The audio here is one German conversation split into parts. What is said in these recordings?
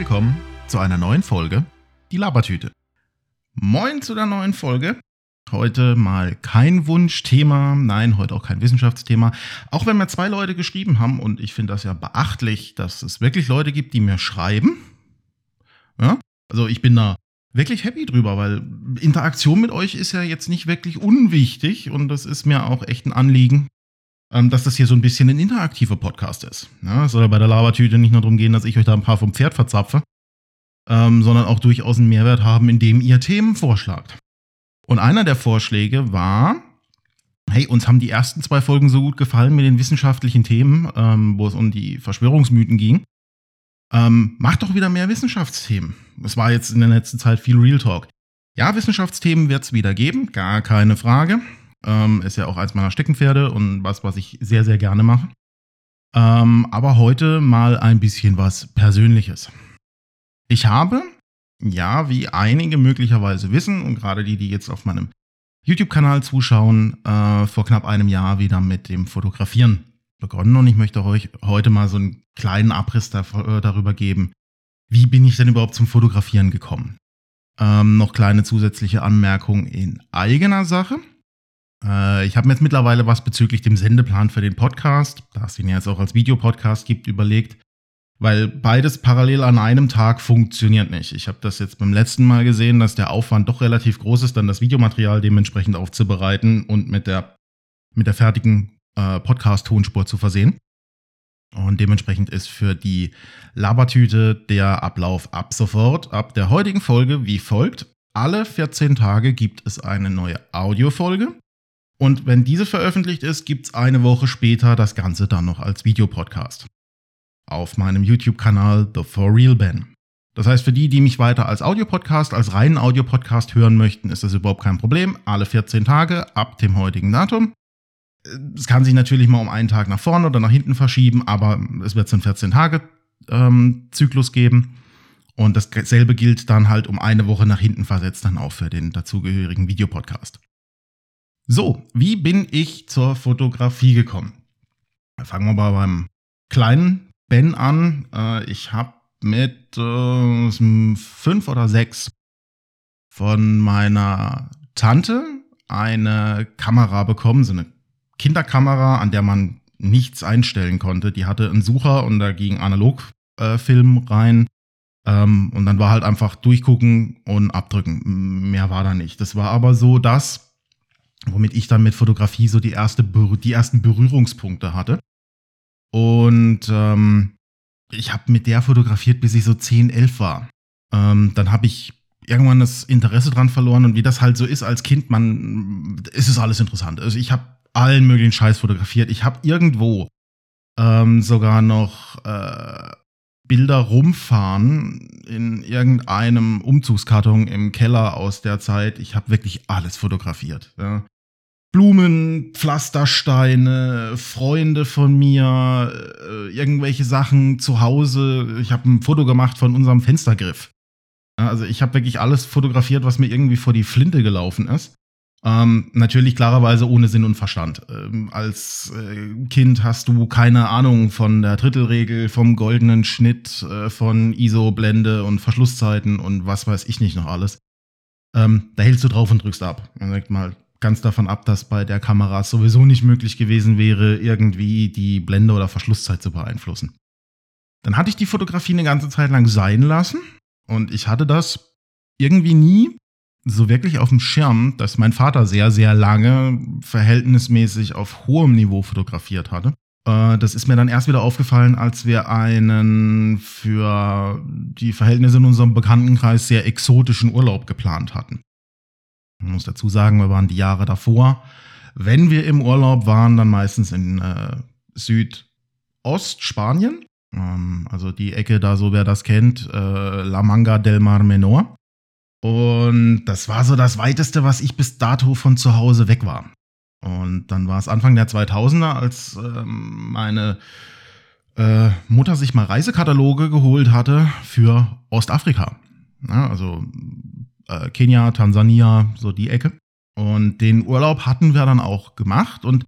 willkommen zu einer neuen Folge Die Labertüte. Moin zu der neuen Folge. Heute mal kein Wunschthema, nein, heute auch kein Wissenschaftsthema. Auch wenn mir zwei Leute geschrieben haben und ich finde das ja beachtlich, dass es wirklich Leute gibt, die mir schreiben. Ja, also ich bin da wirklich happy drüber, weil Interaktion mit euch ist ja jetzt nicht wirklich unwichtig und das ist mir auch echt ein Anliegen, dass das hier so ein bisschen ein interaktiver Podcast ist. Ja, es soll bei der Labertüte nicht nur darum gehen, dass ich euch da ein paar vom Pferd verzapfe, ähm, sondern auch durchaus einen Mehrwert haben, indem ihr Themen vorschlagt. Und einer der Vorschläge war, hey, uns haben die ersten zwei Folgen so gut gefallen mit den wissenschaftlichen Themen, ähm, wo es um die Verschwörungsmythen ging. Ähm, macht doch wieder mehr Wissenschaftsthemen. Es war jetzt in der letzten Zeit viel Real Talk. Ja, Wissenschaftsthemen wird es wieder geben, gar keine Frage. Ähm, ist ja auch eins meiner Steckenpferde und was, was ich sehr, sehr gerne mache. Ähm, aber heute mal ein bisschen was Persönliches. Ich habe ja, wie einige möglicherweise wissen und gerade die, die jetzt auf meinem YouTube-Kanal zuschauen, äh, vor knapp einem Jahr wieder mit dem Fotografieren begonnen und ich möchte euch heute mal so einen kleinen Abriss äh, darüber geben, wie bin ich denn überhaupt zum Fotografieren gekommen. Ähm, noch kleine zusätzliche Anmerkungen in eigener Sache. Äh, ich habe mir jetzt mittlerweile was bezüglich dem Sendeplan für den Podcast, da es ihn jetzt auch als Videopodcast gibt, überlegt. Weil beides parallel an einem Tag funktioniert nicht. Ich habe das jetzt beim letzten Mal gesehen, dass der Aufwand doch relativ groß ist, dann das Videomaterial dementsprechend aufzubereiten und mit der, mit der fertigen äh, Podcast-Tonspur zu versehen. Und dementsprechend ist für die Labertüte der Ablauf ab sofort, ab der heutigen Folge wie folgt. Alle 14 Tage gibt es eine neue Audiofolge. Und wenn diese veröffentlicht ist, gibt es eine Woche später das Ganze dann noch als Videopodcast auf meinem YouTube-Kanal The For Real Ben. Das heißt, für die, die mich weiter als Audiopodcast, als reinen Audiopodcast hören möchten, ist das überhaupt kein Problem. Alle 14 Tage ab dem heutigen Datum. Es kann sich natürlich mal um einen Tag nach vorne oder nach hinten verschieben, aber es wird so einen 14-Tage-Zyklus ähm, geben. Und dasselbe gilt dann halt um eine Woche nach hinten versetzt dann auch für den dazugehörigen Videopodcast. So, wie bin ich zur Fotografie gekommen? Fangen wir mal beim kleinen Ben an. Äh, ich habe mit äh, fünf oder sechs von meiner Tante eine Kamera bekommen, so eine Kinderkamera, an der man nichts einstellen konnte. Die hatte einen Sucher und da ging Analogfilm äh, rein. Ähm, und dann war halt einfach durchgucken und abdrücken. Mehr war da nicht. Das war aber so das, womit ich dann mit Fotografie so die, erste, die ersten Berührungspunkte hatte. Und ähm, ich habe mit der fotografiert, bis ich so 10, 11 war. Ähm, dann habe ich irgendwann das Interesse dran verloren und wie das halt so ist als Kind, man ist es alles interessant. Also ich habe allen möglichen Scheiß fotografiert. Ich habe irgendwo ähm, sogar noch äh, Bilder rumfahren in irgendeinem Umzugskarton im Keller aus der Zeit. Ich habe wirklich alles fotografiert. Ja. Blumen, Pflastersteine, Freunde von mir, äh, irgendwelche Sachen zu Hause. Ich habe ein Foto gemacht von unserem Fenstergriff. Also ich habe wirklich alles fotografiert, was mir irgendwie vor die Flinte gelaufen ist. Ähm, natürlich klarerweise ohne Sinn und Verstand. Ähm, als äh, Kind hast du keine Ahnung von der Drittelregel, vom goldenen Schnitt, äh, von ISO-Blende und Verschlusszeiten und was weiß ich nicht noch alles. Ähm, da hältst du drauf und drückst ab. Man sagt mal, ganz davon ab, dass bei der Kamera sowieso nicht möglich gewesen wäre, irgendwie die Blende oder Verschlusszeit zu beeinflussen. Dann hatte ich die Fotografie eine ganze Zeit lang sein lassen und ich hatte das irgendwie nie so wirklich auf dem Schirm, dass mein Vater sehr, sehr lange verhältnismäßig auf hohem Niveau fotografiert hatte. Äh, das ist mir dann erst wieder aufgefallen, als wir einen für die Verhältnisse in unserem Bekanntenkreis sehr exotischen Urlaub geplant hatten. Ich muss dazu sagen, wir waren die Jahre davor. Wenn wir im Urlaub waren, dann meistens in äh, Südostspanien. Ähm, also die Ecke da, so wer das kennt, äh, La Manga del Mar Menor. Und das war so das weiteste, was ich bis dato von zu Hause weg war. Und dann war es Anfang der 2000er, als äh, meine äh, Mutter sich mal Reisekataloge geholt hatte für Ostafrika. Ja, also äh, Kenia, Tansania, so die Ecke. Und den Urlaub hatten wir dann auch gemacht und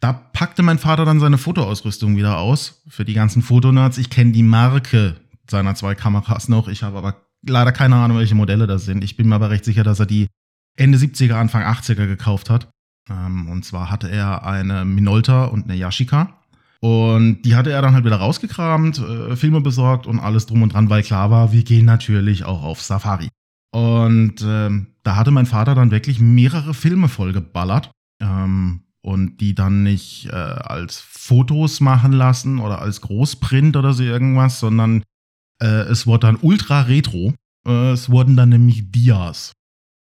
da packte mein Vater dann seine Fotoausrüstung wieder aus für die ganzen Fotonerds. Ich kenne die Marke seiner zwei Kameras noch. Ich habe aber leider keine Ahnung, welche Modelle das sind. Ich bin mir aber recht sicher, dass er die Ende 70er, Anfang 80er gekauft hat. Ähm, und zwar hatte er eine Minolta und eine Yashica. Und die hatte er dann halt wieder rausgekramt, äh, Filme besorgt und alles drum und dran, weil klar war, wir gehen natürlich auch auf Safari. Und ähm, da hatte mein Vater dann wirklich mehrere Filme vollgeballert. Ähm, und die dann nicht äh, als Fotos machen lassen oder als Großprint oder so irgendwas, sondern es wurde dann ultra retro. Äh, es wurden dann nämlich Dias.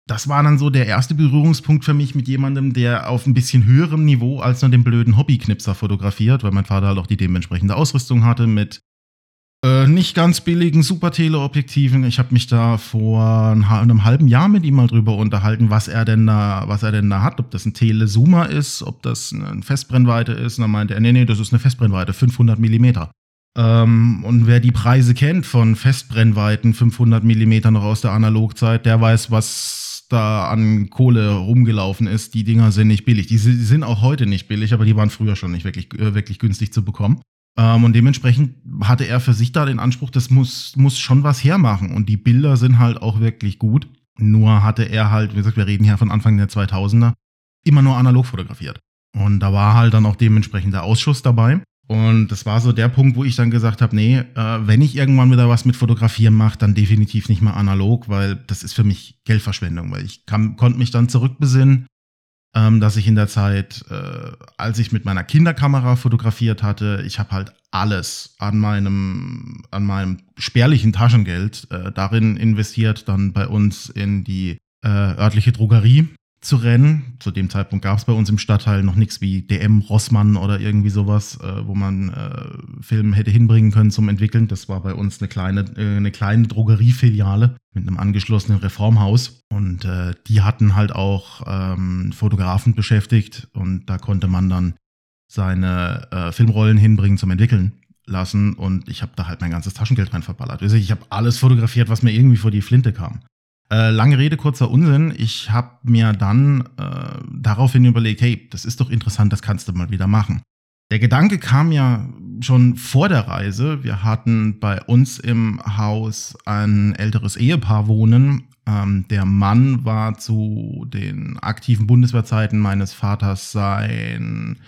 Das war dann so der erste Berührungspunkt für mich mit jemandem, der auf ein bisschen höherem Niveau als nur den blöden Hobbyknipser fotografiert, weil mein Vater halt auch die dementsprechende Ausrüstung hatte mit äh, nicht ganz billigen Super-Teleobjektiven. Ich habe mich da vor einem halben Jahr mit ihm mal drüber unterhalten, was er denn da, was er denn da hat, ob das ein Telezoomer ist, ob das eine Festbrennweite ist. Und dann meinte er, nee, nee, das ist eine Festbrennweite, 500 Millimeter. Ähm, und wer die Preise kennt von Festbrennweiten, 500 Millimeter noch aus der Analogzeit, der weiß, was da an Kohle rumgelaufen ist. Die Dinger sind nicht billig. Die sind auch heute nicht billig, aber die waren früher schon nicht wirklich, äh, wirklich günstig zu bekommen. Ähm, und dementsprechend hatte er für sich da den Anspruch, das muss, muss schon was hermachen. Und die Bilder sind halt auch wirklich gut. Nur hatte er halt, wie gesagt, wir reden hier von Anfang der 2000er, immer nur analog fotografiert. Und da war halt dann auch dementsprechend der Ausschuss dabei. Und das war so der Punkt, wo ich dann gesagt habe, nee, äh, wenn ich irgendwann wieder was mit Fotografieren mache, dann definitiv nicht mehr analog, weil das ist für mich Geldverschwendung, weil ich kann, konnte mich dann zurückbesinnen ähm, dass ich in der Zeit, äh, als ich mit meiner Kinderkamera fotografiert hatte, ich habe halt alles an meinem, an meinem spärlichen Taschengeld äh, darin investiert, dann bei uns in die äh, örtliche Drogerie zu rennen. Zu dem Zeitpunkt gab es bei uns im Stadtteil noch nichts wie DM, Rossmann oder irgendwie sowas, äh, wo man äh, Film hätte hinbringen können zum Entwickeln. Das war bei uns eine kleine, äh, eine kleine Drogeriefiliale mit einem angeschlossenen Reformhaus. Und äh, die hatten halt auch ähm, Fotografen beschäftigt und da konnte man dann seine äh, Filmrollen hinbringen zum Entwickeln lassen und ich habe da halt mein ganzes Taschengeld rein verballert. Also ich habe alles fotografiert, was mir irgendwie vor die Flinte kam. Äh, lange Rede, kurzer Unsinn. Ich habe mir dann äh, daraufhin überlegt, hey, das ist doch interessant, das kannst du mal wieder machen. Der Gedanke kam ja schon vor der Reise. Wir hatten bei uns im Haus ein älteres Ehepaar wohnen. Ähm, der Mann war zu den aktiven Bundeswehrzeiten meines Vaters sein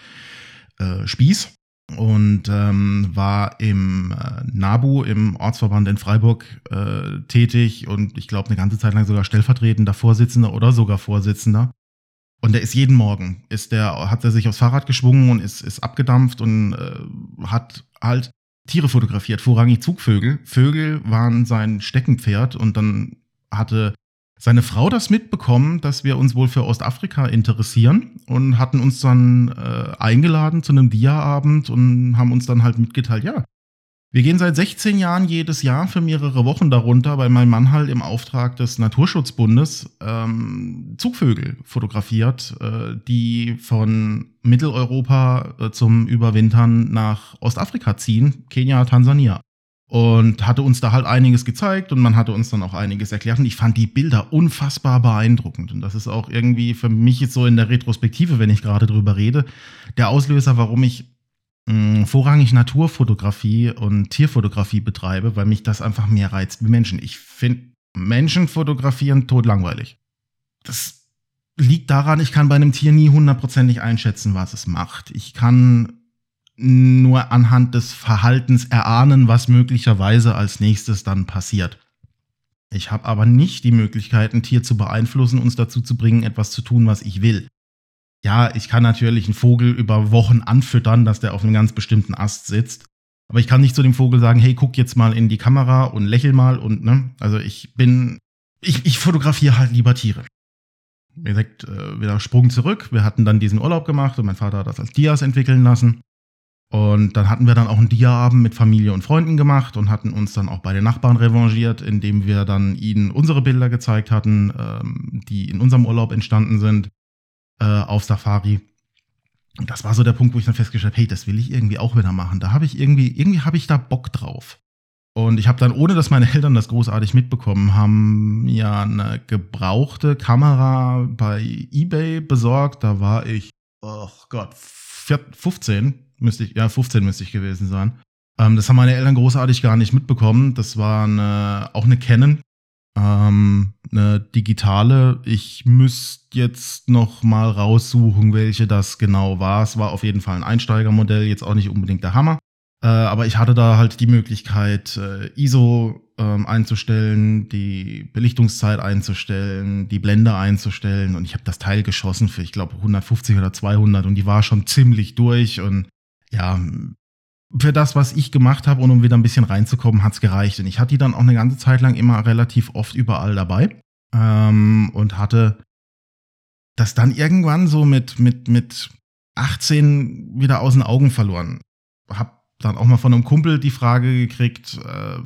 äh, Spieß und ähm, war im äh, NABU, im Ortsverband in Freiburg, äh, tätig und ich glaube eine ganze Zeit lang sogar stellvertretender Vorsitzender oder sogar Vorsitzender. Und der ist jeden Morgen, ist der, hat er sich aufs Fahrrad geschwungen und ist, ist abgedampft und äh, hat halt Tiere fotografiert, vorrangig Zugvögel. Vögel waren sein Steckenpferd und dann hatte seine Frau das mitbekommen, dass wir uns wohl für Ostafrika interessieren und hatten uns dann äh, eingeladen zu einem Dia-Abend und haben uns dann halt mitgeteilt, ja, wir gehen seit 16 Jahren jedes Jahr für mehrere Wochen darunter, weil mein Mann halt im Auftrag des Naturschutzbundes ähm, Zugvögel fotografiert, äh, die von Mitteleuropa äh, zum Überwintern nach Ostafrika ziehen, Kenia, Tansania und hatte uns da halt einiges gezeigt und man hatte uns dann auch einiges erklärt und ich fand die Bilder unfassbar beeindruckend und das ist auch irgendwie für mich jetzt so in der Retrospektive, wenn ich gerade drüber rede, der Auslöser, warum ich mh, hm, vorrangig Naturfotografie und Tierfotografie betreibe, weil mich das einfach mehr reizt wie Menschen. Ich finde Menschen fotografieren totlangweilig. Das liegt daran, ich kann bei einem Tier nie hundertprozentig einschätzen, was es macht. Ich kann nur anhand des Verhaltens erahnen, was möglicherweise als nächstes dann passiert. Ich habe aber nicht die Möglichkeit, ein Tier zu beeinflussen, uns dazu zu bringen, etwas zu tun, was ich will. Ja, ich kann natürlich einen Vogel über Wochen anfüttern, dass der auf einem ganz bestimmten Ast sitzt. Aber ich kann nicht zu dem Vogel sagen, hey, guck jetzt mal in die Kamera und lächel mal und, ne? Also ich bin, ich, ich fotografiere halt lieber Tiere. Gesagt, äh, wieder Sprung zurück. Wir hatten dann diesen Urlaub gemacht und mein Vater hat das als Dias entwickeln lassen. Und dann hatten wir dann auch einen Dia-Abend mit Familie und Freunden gemacht und hatten uns dann auch bei den Nachbarn revanchiert, indem wir dann ihnen unsere Bilder gezeigt hatten, ähm, die in unserem Urlaub entstanden sind äh, auf Safari. Und das war so der Punkt, wo ich dann festgestellt habe, hey, das will ich irgendwie auch wieder machen. Da habe ich irgendwie, irgendwie habe ich da Bock drauf. Und ich habe dann, ohne dass meine Eltern das großartig mitbekommen haben, ja eine gebrauchte Kamera bei eBay besorgt. Da war ich, oh Gott, 15 müsste ich, ja, 15 müsste ich gewesen sein. Ähm, das haben meine Eltern großartig gar nicht mitbekommen. Das war eine, auch eine Canon, ähm, eine digitale. Ich müsste jetzt noch mal raussuchen, welche das genau war. Es war auf jeden Fall ein Einsteigermodell, jetzt auch nicht unbedingt der Hammer. Äh, aber ich hatte da halt die Möglichkeit, äh, ISO ähm, einzustellen, die Belichtungszeit einzustellen, die Blende einzustellen und ich habe das Teil geschossen für, ich glaube, 150 oder 200 und die war schon ziemlich durch und ja, für das, was ich gemacht habe und um wieder ein bisschen reinzukommen, hat's gereicht. Und ich hatte die dann auch eine ganze Zeit lang immer relativ oft überall dabei ähm, und hatte das dann irgendwann so mit, mit, mit 18 wieder aus den Augen verloren. Hab dann auch mal von einem Kumpel die Frage gekriegt, äh,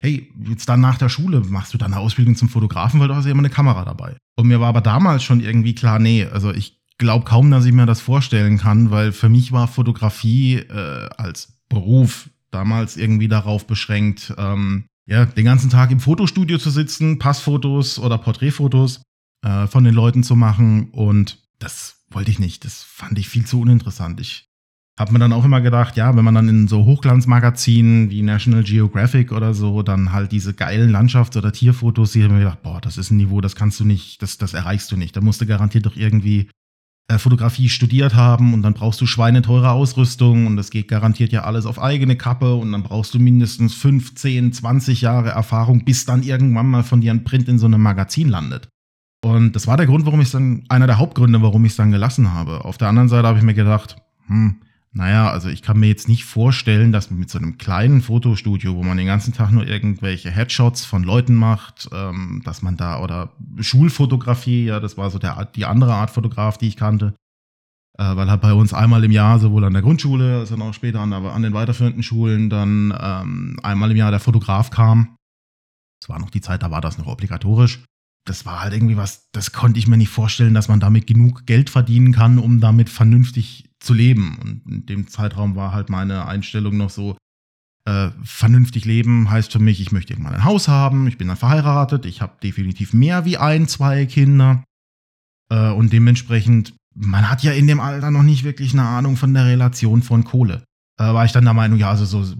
hey, jetzt dann nach der Schule, machst du dann eine Ausbildung zum Fotografen, weil du hast ja immer eine Kamera dabei. Und mir war aber damals schon irgendwie klar, nee, also ich glaube kaum, dass ich mir das vorstellen kann, weil für mich war Fotografie äh, als Beruf damals irgendwie darauf beschränkt, ähm, ja, den ganzen Tag im Fotostudio zu sitzen, Passfotos oder Porträtfotos äh, von den Leuten zu machen und das wollte ich nicht. Das fand ich viel zu uninteressant. Ich habe mir dann auch immer gedacht, ja, wenn man dann in so Hochglanzmagazinen wie National Geographic oder so dann halt diese geilen Landschafts- oder Tierfotos sieht, habe ich mir gedacht, boah, das ist ein Niveau, das kannst du nicht, das, das erreichst du nicht. Da musst du garantiert doch irgendwie äh, Fotografie studiert haben und dann brauchst du schweineteure Ausrüstung und das geht garantiert ja alles auf eigene Kappe und dann brauchst du mindestens 15, 20 Jahre Erfahrung, bis dann irgendwann mal von dir ein Print in so einem Magazin landet. Und das war der Grund, warum ich es dann, einer der Hauptgründe, warum ich es dann gelassen habe. Auf der anderen Seite habe ich mir gedacht, hm, naja, also ich kann mir jetzt nicht vorstellen, dass man mit so einem kleinen Fotostudio, wo man den ganzen Tag nur irgendwelche Headshots von Leuten macht, ähm, dass man da oder Schulfotografie, ja, das war so der, die andere Art Fotograf, die ich kannte, äh, weil halt bei uns einmal im Jahr, sowohl an der Grundschule als auch später an, an den weiterführenden Schulen, dann ähm, einmal im Jahr der Fotograf kam. Das war noch die Zeit, da war das noch obligatorisch das war halt irgendwie was, das konnte ich mir nicht vorstellen, dass man damit genug Geld verdienen kann, um damit vernünftig zu leben. Und in dem Zeitraum war halt meine Einstellung noch so, äh, vernünftig leben heißt für mich, ich möchte irgendwann ein Haus haben, ich bin dann verheiratet, ich habe definitiv mehr wie ein, zwei Kinder. Äh, und dementsprechend, man hat ja in dem Alter noch nicht wirklich eine Ahnung von der Relation von Kohle. Äh, war ich dann der Meinung, ja, also so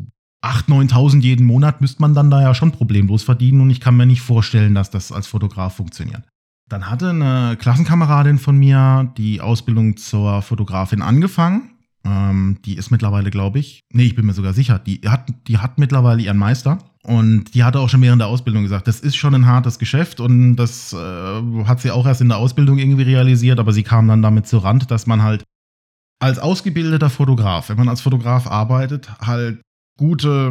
8.000, 9.000 jeden Monat müsste man dann da ja schon problemlos verdienen und ich kann mir nicht vorstellen, dass das als Fotograf funktioniert. Dann hatte eine Klassenkameradin von mir die Ausbildung zur Fotografin angefangen. Ähm, die ist mittlerweile, glaube ich, nee, ich bin mir sogar sicher, die hat, die hat mittlerweile ihren Meister. Und die hatte auch schon während der Ausbildung gesagt, das ist schon ein hartes Geschäft und das äh, hat sie auch erst in der Ausbildung irgendwie realisiert, aber sie kam dann damit zur Rand, dass man halt als ausgebildeter Fotograf, wenn man als Fotograf arbeitet, halt gute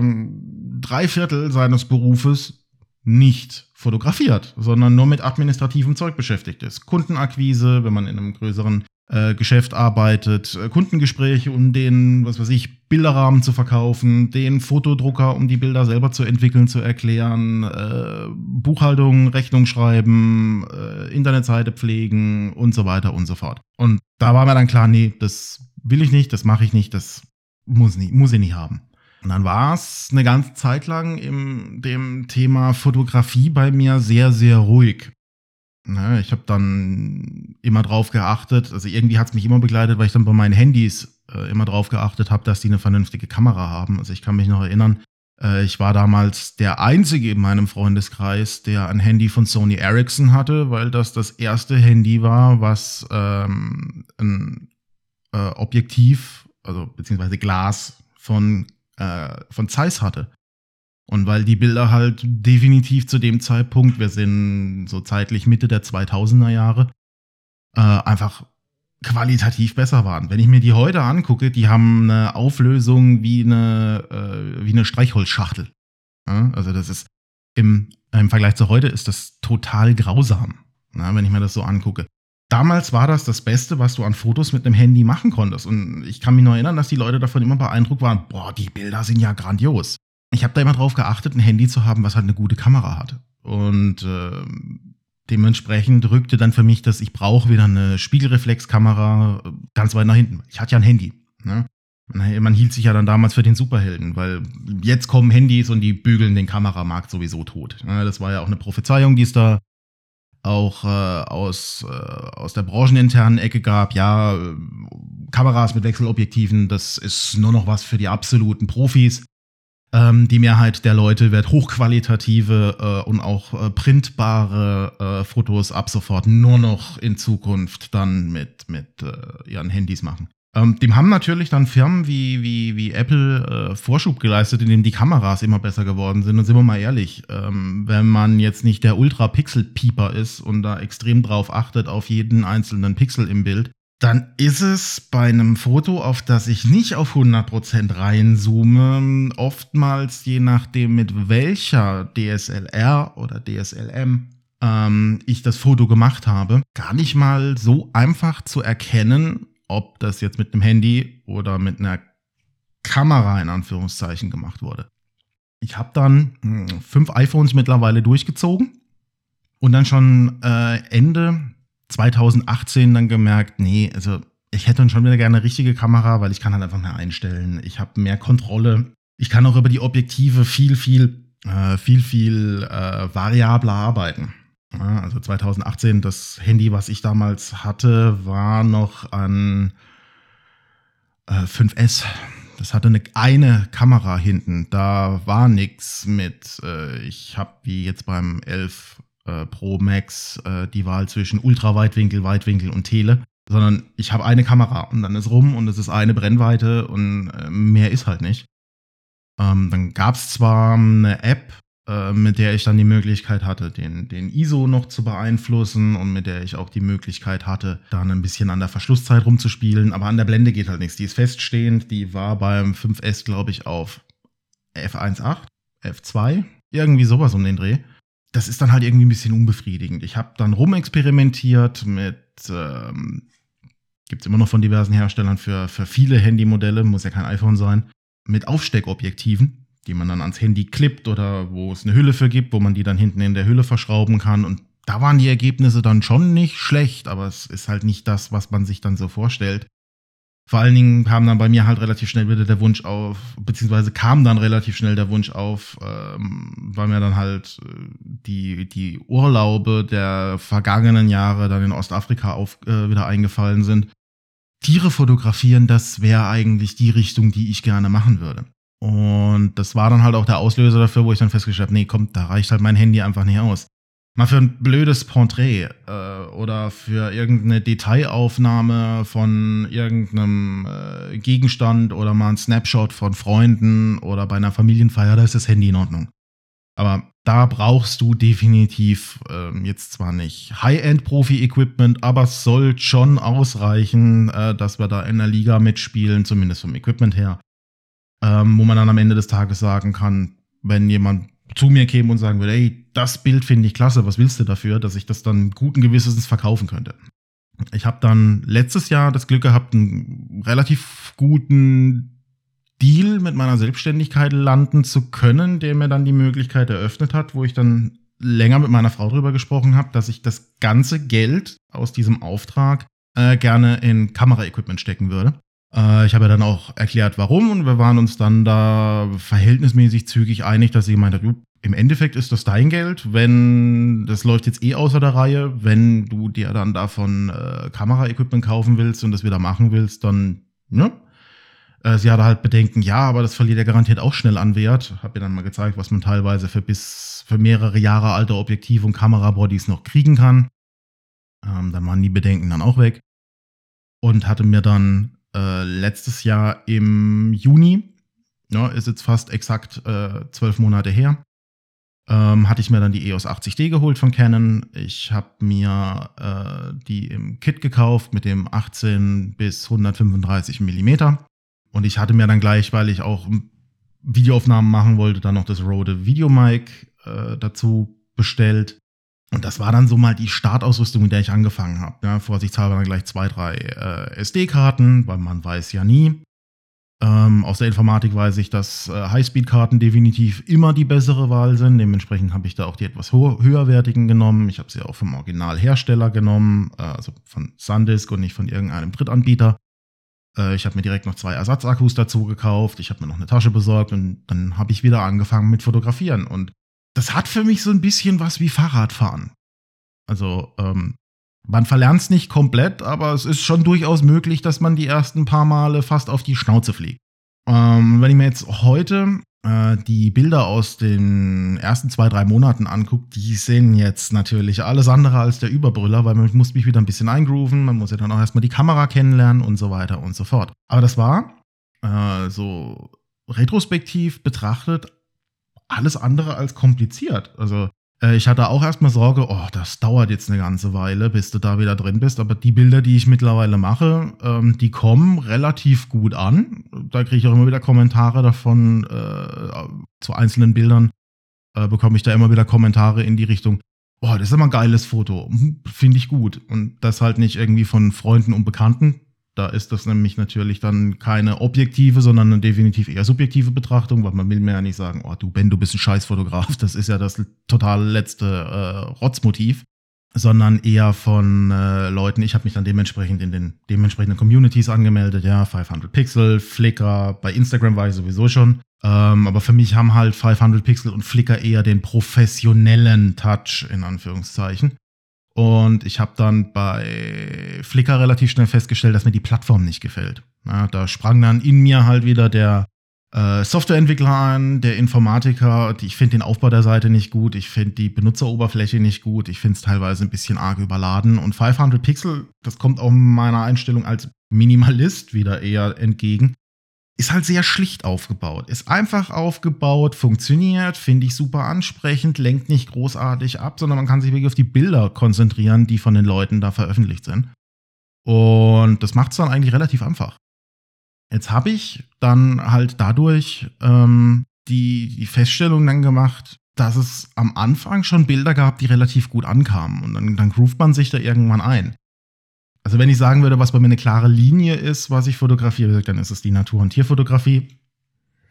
drei Viertel seines Berufes nicht fotografiert, sondern nur mit administrativem Zeug beschäftigt ist. Kundenakquise, wenn man in einem größeren äh, Geschäft arbeitet, äh, Kundengespräche, um den, was weiß ich, Bilderrahmen zu verkaufen, den Fotodrucker, um die Bilder selber zu entwickeln, zu erklären, äh, Buchhaltung, Rechnung schreiben, äh, Internetseite pflegen und so weiter und so fort. Und da war mir dann klar, nee, das will ich nicht, das mache ich nicht, das muss, nicht, muss ich nicht haben. Und dann war es eine ganze Zeit lang im dem Thema Fotografie bei mir sehr, sehr ruhig. Ne, ich habe dann immer drauf geachtet, also irgendwie hat es mich immer begleitet, weil ich dann bei meinen Handys äh, immer drauf geachtet habe, dass die eine vernünftige Kamera haben. Also ich kann mich noch erinnern, äh, ich war damals der Einzige in meinem Freundeskreis, der ein Handy von Sony Ericsson hatte, weil das das erste Handy war, was ähm, ein äh, Objektiv, also beziehungsweise Glas von äh, von Zeiss hatte. Und weil die Bilder halt definitiv zu dem Zeitpunkt, wir sind so zeitlich Mitte der 2000er Jahre, äh, einfach qualitativ besser waren. Wenn ich mir die heute angucke, die haben eine Auflösung wie eine, äh, wie eine Streichholzschachtel. Ja, also das ist im, im Vergleich zu heute ist das total grausam, na, wenn ich mir das so angucke damals war das das Beste, was du an Fotos mit einem Handy machen konntest. Und ich kann mich noch erinnern, dass die Leute davon immer beeindruckt waren, boah, die Bilder sind ja grandios. Ich habe da immer drauf geachtet, ein Handy zu haben, was halt eine gute Kamera hat. Und äh, dementsprechend rückte dann für mich, dass ich brauche wieder eine Spiegelreflexkamera ganz weit nach hinten. Ich hatte ja ein Handy. Ne? Man hielt sich ja dann damals für den Superhelden, weil jetzt kommen Handys und die bügeln den Kameramarkt sowieso tot. Das war ja auch eine Prophezeiung, die es da auch äh, aus, äh, aus der brancheninternen Ecke gab, ja, Kameras mit Wechselobjektiven, das ist nur noch was für die absoluten Profis. Ähm, die Mehrheit der Leute wird hochqualitative äh, und auch äh, printbare äh, Fotos ab sofort nur noch in Zukunft dann mit, mit äh, ihren Handys machen. Ähm, dem haben natürlich dann Firmen wie, wie, wie Apple äh, Vorschub geleistet, indem die Kameras immer besser geworden sind. Und sind wir mal ehrlich, ähm, wenn man jetzt nicht der Ultra-Pixel-Pieper ist und da extrem drauf achtet auf jeden einzelnen Pixel im Bild, dann ist es bei einem Foto, auf das ich nicht auf 100% reinzoome, oftmals je nachdem mit welcher DSLR oder DSLM ähm, ich das Foto gemacht habe, gar nicht mal so einfach zu erkennen, ob das jetzt mit einem Handy oder mit einer Kamera in Anführungszeichen gemacht wurde. Ich habe dann mh, hm, fünf iPhones mittlerweile durchgezogen und dann schon äh, Ende 2018 dann gemerkt, nee, also ich hätte dann schon wieder gerne eine richtige Kamera, weil ich kann halt einfach mehr einstellen. Ich habe mehr Kontrolle. Ich kann auch über die Objektive viel, viel, äh, viel, viel äh, variabler arbeiten. Ja, also 2018, das Handy, was ich damals hatte, war noch ein äh, 5S. Das hatte eine, eine Kamera hinten. Da war nichts mit, äh, ich habe wie jetzt beim 11 äh, Pro Max äh, die Wahl zwischen Ultraweitwinkel, Weitwinkel und Tele, sondern ich habe eine Kamera und dann ist rum und es ist eine Brennweite und äh, mehr ist halt nicht. Ähm, dann gab es zwar eine App, äh, mit der ich dann die Möglichkeit hatte, den, den ISO noch zu beeinflussen und mit der ich auch die Möglichkeit hatte, dann ein bisschen an der Verschlusszeit rumzuspielen, aber an der Blende geht halt nichts. Die ist feststehend, die war beim 5S, glaube ich, auf F1.8, F2, irgendwie sowas um den Dreh das ist dann halt irgendwie ein bisschen unbefriedigend. Ich habe dann rumexperimentiert mit, ähm, gibt es immer noch von diversen Herstellern für, für viele Handymodelle, muss ja kein iPhone sein, mit Aufsteckobjektiven, die man dann ans Handy klippt oder wo es eine Hülle für gibt, wo man die dann hinten in der Hülle verschrauben kann. Und da waren die Ergebnisse dann schon nicht schlecht, aber es ist halt nicht das, was man sich dann so vorstellt. Vor allen Dingen kam dann bei mir halt relativ schnell wieder der Wunsch auf, beziehungsweise kam dann relativ schnell der Wunsch auf, ähm, weil mir dann halt äh, die, die Urlaube der vergangenen Jahre dann in Ostafrika auf, äh, wieder eingefallen sind. Tiere fotografieren, das wäre eigentlich die Richtung, die ich gerne machen würde. Und das war dann halt auch der Auslöser dafür, wo ich dann festgestellt habe, nee, komm, da reicht halt mein Handy einfach nicht aus mal für ein blödes Porträt äh, oder für irgendeine Detailaufnahme von irgendeinem äh, Gegenstand oder mal ein Snapshot von Freunden oder bei einer Familienfeier, da ist das Handy in Ordnung. Aber da brauchst du definitiv äh, jetzt zwar nicht High-End-Profi-Equipment, aber es soll schon ausreichen, äh, dass wir da in der Liga mitspielen, zumindest vom Equipment her, ähm, wo man dann am Ende des Tages sagen kann, wenn jemand zu mir käme und sagen würde, ey, das Bild finde ich klasse, was willst du dafür, dass ich das dann guten Gewissens verkaufen könnte. Ich habe dann letztes Jahr das Glück gehabt, einen relativ guten Deal mit meiner Selbstständigkeit landen zu können, der mir dann die Möglichkeit eröffnet hat, wo ich dann länger mit meiner Frau drüber gesprochen habe, dass ich das ganze Geld aus diesem Auftrag äh, gerne in Kameraequipment stecken würde. Äh, ich habe ja dann auch erklärt, warum und wir waren uns dann da verhältnismäßig zügig einig, dass sie gemeint hat, im Endeffekt ist das dein Geld, wenn das läuft jetzt eh außer der Reihe, wenn du dir dann davon äh, Kameraequipment kaufen willst und das wieder machen willst, dann ne? Äh, sie hatte halt Bedenken, ja, aber das verliert ja garantiert auch schnell an Wert. Hab ihr dann mal gezeigt, was man teilweise für bis für mehrere Jahre alte Objektive und Kamerabodies noch kriegen kann. Ähm, dann waren die Bedenken dann auch weg. Und hatte mir dann äh, letztes Jahr im Juni, ja, ist jetzt fast exakt äh, zwölf Monate her, ähm, hatte ich mir dann die EOS 80D geholt von Canon. Ich habe mir äh, die im Kit gekauft mit dem 18 bis 135 Millimeter. Und ich hatte mir dann gleich, weil ich auch Videoaufnahmen machen wollte, dann noch das Rode Videomic äh, dazu bestellt. Und das war dann so mal die Startausrüstung, mit der ich angefangen habe. Ja, vorsichtshalber dann gleich zwei, drei äh, SD-Karten, weil man weiß ja nie. Ähm, aus der Informatik weiß ich, dass äh, Highspeed-Karten definitiv immer die bessere Wahl sind. Dementsprechend habe ich da auch die etwas höherwertigen genommen. Ich habe sie auch vom Originalhersteller genommen, äh, also von Sandisk und nicht von irgendeinem Drittanbieter. Äh, ich habe mir direkt noch zwei Ersatzakkus dazu gekauft. Ich habe mir noch eine Tasche besorgt und dann habe ich wieder angefangen mit Fotografieren. Und das hat für mich so ein bisschen was wie Fahrradfahren. Also, ähm, man verlernt es nicht komplett, aber es ist schon durchaus möglich, dass man die ersten paar Male fast auf die Schnauze fliegt. Ähm, wenn ich mir jetzt heute äh, die Bilder aus den ersten zwei, drei Monaten anguckt, die sehen jetzt natürlich alles andere als der Überbrüller, weil man muss mich wieder ein bisschen eingrooven, man muss ja dann auch erstmal die Kamera kennenlernen und so weiter und so fort. Aber das war äh, so retrospektiv betrachtet alles andere als kompliziert. Also äh, ich hatte auch erstmal Sorge, oh, das dauert jetzt eine ganze Weile, bis du da wieder drin bist. Aber die Bilder, die ich mittlerweile mache, ähm, die kommen relativ gut an. Da kriege ich auch immer wieder Kommentare davon äh, zu einzelnen Bildern. Äh, bekomme ich da immer wieder Kommentare in die Richtung, oh, das ist immer ein geiles Foto. Hm, finde ich gut. Und das halt nicht irgendwie von Freunden und Bekannten, da ist das nämlich natürlich dann keine objektive, sondern eine definitiv eher subjektive Betrachtung, weil man will mir ja nicht sagen, oh du Ben, du bist ein Scheißfotograf, das ist ja das total letzte äh, Rotzmotiv, sondern eher von äh, Leuten, ich habe mich dann dementsprechend in den dementsprechenden Communities angemeldet, ja, 500 Pixel, Flickr, bei Instagram war ich sowieso schon, ähm, aber für mich haben halt 500 Pixel und Flickr eher den professionellen Touch, in Anführungszeichen. Und ich habe dann bei Flickr relativ schnell festgestellt, dass mir die Plattform nicht gefällt. Ja, da sprang dann in mir halt wieder der äh, Softwareentwickler an, der Informatiker. Ich finde den Aufbau der Seite nicht gut. Ich finde die Benutzeroberfläche nicht gut. Ich finde es teilweise ein bisschen arg überladen. Und 500 Pixel, das kommt auch meiner Einstellung als Minimalist wieder eher entgegen ist halt sehr schlicht aufgebaut. Ist einfach aufgebaut, funktioniert, finde ich super ansprechend, lenkt nicht großartig ab, sondern man kann sich wirklich auf die Bilder konzentrieren, die von den Leuten da veröffentlicht sind. Und das macht es dann eigentlich relativ einfach. Jetzt habe ich dann halt dadurch ähm, die, die Feststellung dann gemacht, dass es am Anfang schon Bilder gab, die relativ gut ankamen. Und dann, dann groovt man sich da irgendwann ein. Also wenn ich sagen würde, was bei mir eine klare Linie ist, was ich fotografiere, dann ist es die Natur- und Tierfotografie,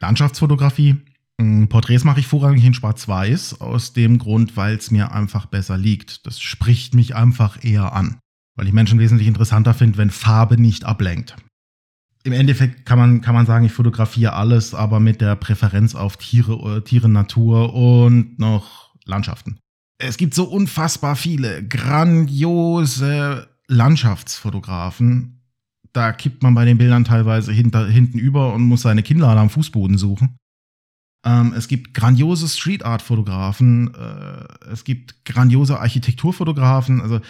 Landschaftsfotografie. Mm, Porträts mache ich vorrangig in Schwarz-Weiß, aus dem Grund, weil es mir einfach besser liegt. Das spricht mich einfach eher an, weil ich Menschen wesentlich interessanter finde, wenn Farbe nicht ablenkt. Im Endeffekt kann man, kann man sagen, ich fotografiere alles, aber mit der Präferenz auf Tiere, Tiere, Natur und noch Landschaften. Es gibt so unfassbar viele grandiose Landschaftsfotografen, da kippt man bei den Bildern teilweise hinter, hinten über und muss seine Kinnlade am Fußboden suchen. Ähm, es gibt grandiose Street Art Fotografen, äh, es gibt grandiose Architekturfotografen. Also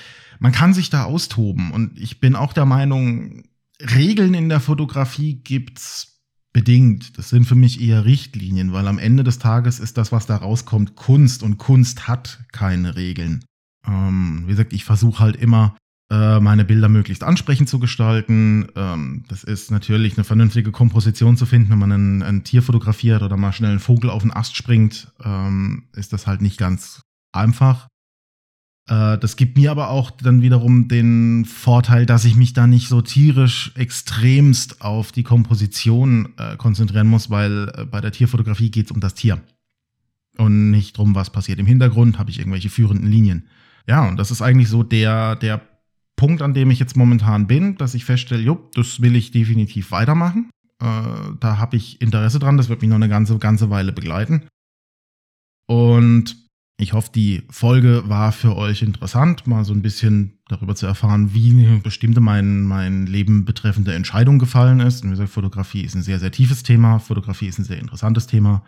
man kann sich da austoben und ich bin auch der Meinung, Regeln in der Fotografie gibt's bedingt. Das sind für mich eher Richtlinien, weil am Ende des Tages ist das, was da rauskommt, Kunst und Kunst hat keine Regeln. Ähm, wie gesagt, ich versuche halt immer meine Bilder möglichst ansprechend zu gestalten. Ähm, das ist natürlich eine vernünftige Komposition zu finden, wenn man ein, ein Tier fotografiert oder mal schnell einen Vogel auf den Ast springt, ähm, ist das halt nicht ganz einfach. Äh, das gibt mir aber auch dann wiederum den Vorteil, dass ich mich da nicht so tierisch extremst auf die Komposition äh, konzentrieren muss, weil bei der Tierfotografie geht es um das Tier. Und nicht drum, was passiert im Hintergrund, habe ich irgendwelche führenden Linien. Ja, und das ist eigentlich so der, der Punkt, an dem ich jetzt momentan bin, dass ich feststelle, jupp, das will ich definitiv weitermachen. Äh, da habe ich Interesse dran, das wird mich noch eine ganze, ganze Weile begleiten. Und ich hoffe, die Folge war für euch interessant, mal so ein bisschen darüber zu erfahren, wie eine bestimmte mein, mein Leben betreffende Entscheidung gefallen ist. Und wie gesagt, Fotografie ist ein sehr, sehr tiefes Thema. Fotografie ist ein sehr interessantes Thema.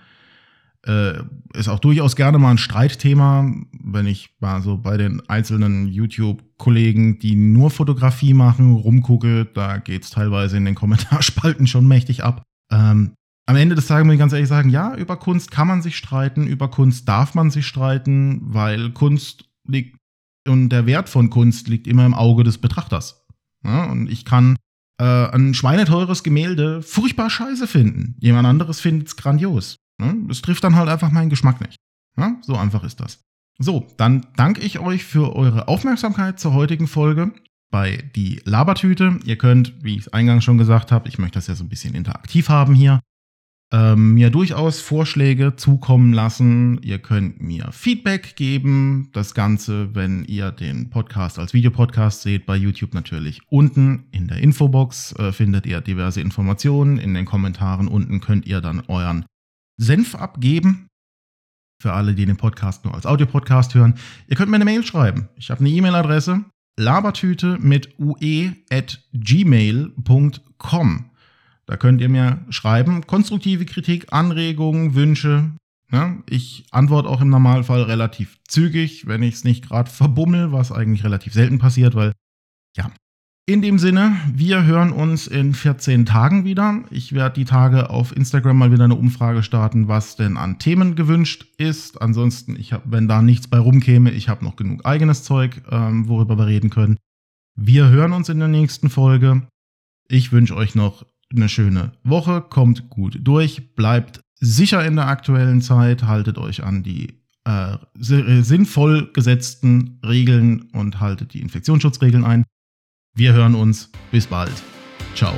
Äh, ist auch durchaus gerne mal ein Streitthema, wenn ich mal so bei den einzelnen YouTube-Kollegen, die nur Fotografie machen, rumgucke, da geht es teilweise in den Kommentarspalten schon mächtig ab. Ähm, am Ende des Tages muss ich ganz ehrlich sagen, ja, über Kunst kann man sich streiten, über Kunst darf man sich streiten, weil Kunst liegt und der Wert von Kunst liegt immer im Auge des Betrachters. Ja, und ich kann äh, ein schweineteures Gemälde furchtbar scheiße finden. Jemand anderes findet es grandios. Ne? Es trifft dann halt einfach meinen Geschmack nicht. Ja? So einfach ist das. So, dann danke ich euch für eure Aufmerksamkeit zur heutigen Folge bei die Labertüte. Ihr könnt, wie ich es eingangs schon gesagt habe, ich möchte das ja so ein bisschen interaktiv haben hier, ähm, mir durchaus Vorschläge zukommen lassen. Ihr könnt mir Feedback geben. Das Ganze, wenn ihr den Podcast als Videopodcast seht, bei YouTube natürlich unten in der Infobox äh, findet ihr diverse Informationen. In den Kommentaren unten könnt ihr dann euren Senf abgeben. Für alle, die den Podcast nur als Audiopodcast hören. Ihr könnt mir eine Mail schreiben. Ich habe eine E-Mail-Adresse labertüte mit ue at gmail.com. Da könnt ihr mir schreiben, konstruktive Kritik, Anregungen, Wünsche. Ja, ich antworte auch im Normalfall relativ zügig, wenn ich es nicht gerade verbummel, was eigentlich relativ selten passiert, weil ja. In dem Sinne, wir hören uns in 14 Tagen wieder. Ich werde die Tage auf Instagram mal wieder eine Umfrage starten, was denn an Themen gewünscht ist. Ansonsten, ich hab, wenn da nichts bei rumkäme, ich habe noch genug eigenes Zeug, ähm, worüber wir reden können. Wir hören uns in der nächsten Folge. Ich wünsche euch noch eine schöne Woche, kommt gut durch, bleibt sicher in der aktuellen Zeit, haltet euch an die äh, sinnvoll gesetzten Regeln und haltet die Infektionsschutzregeln ein. Wir hören uns. Bis bald. Ciao.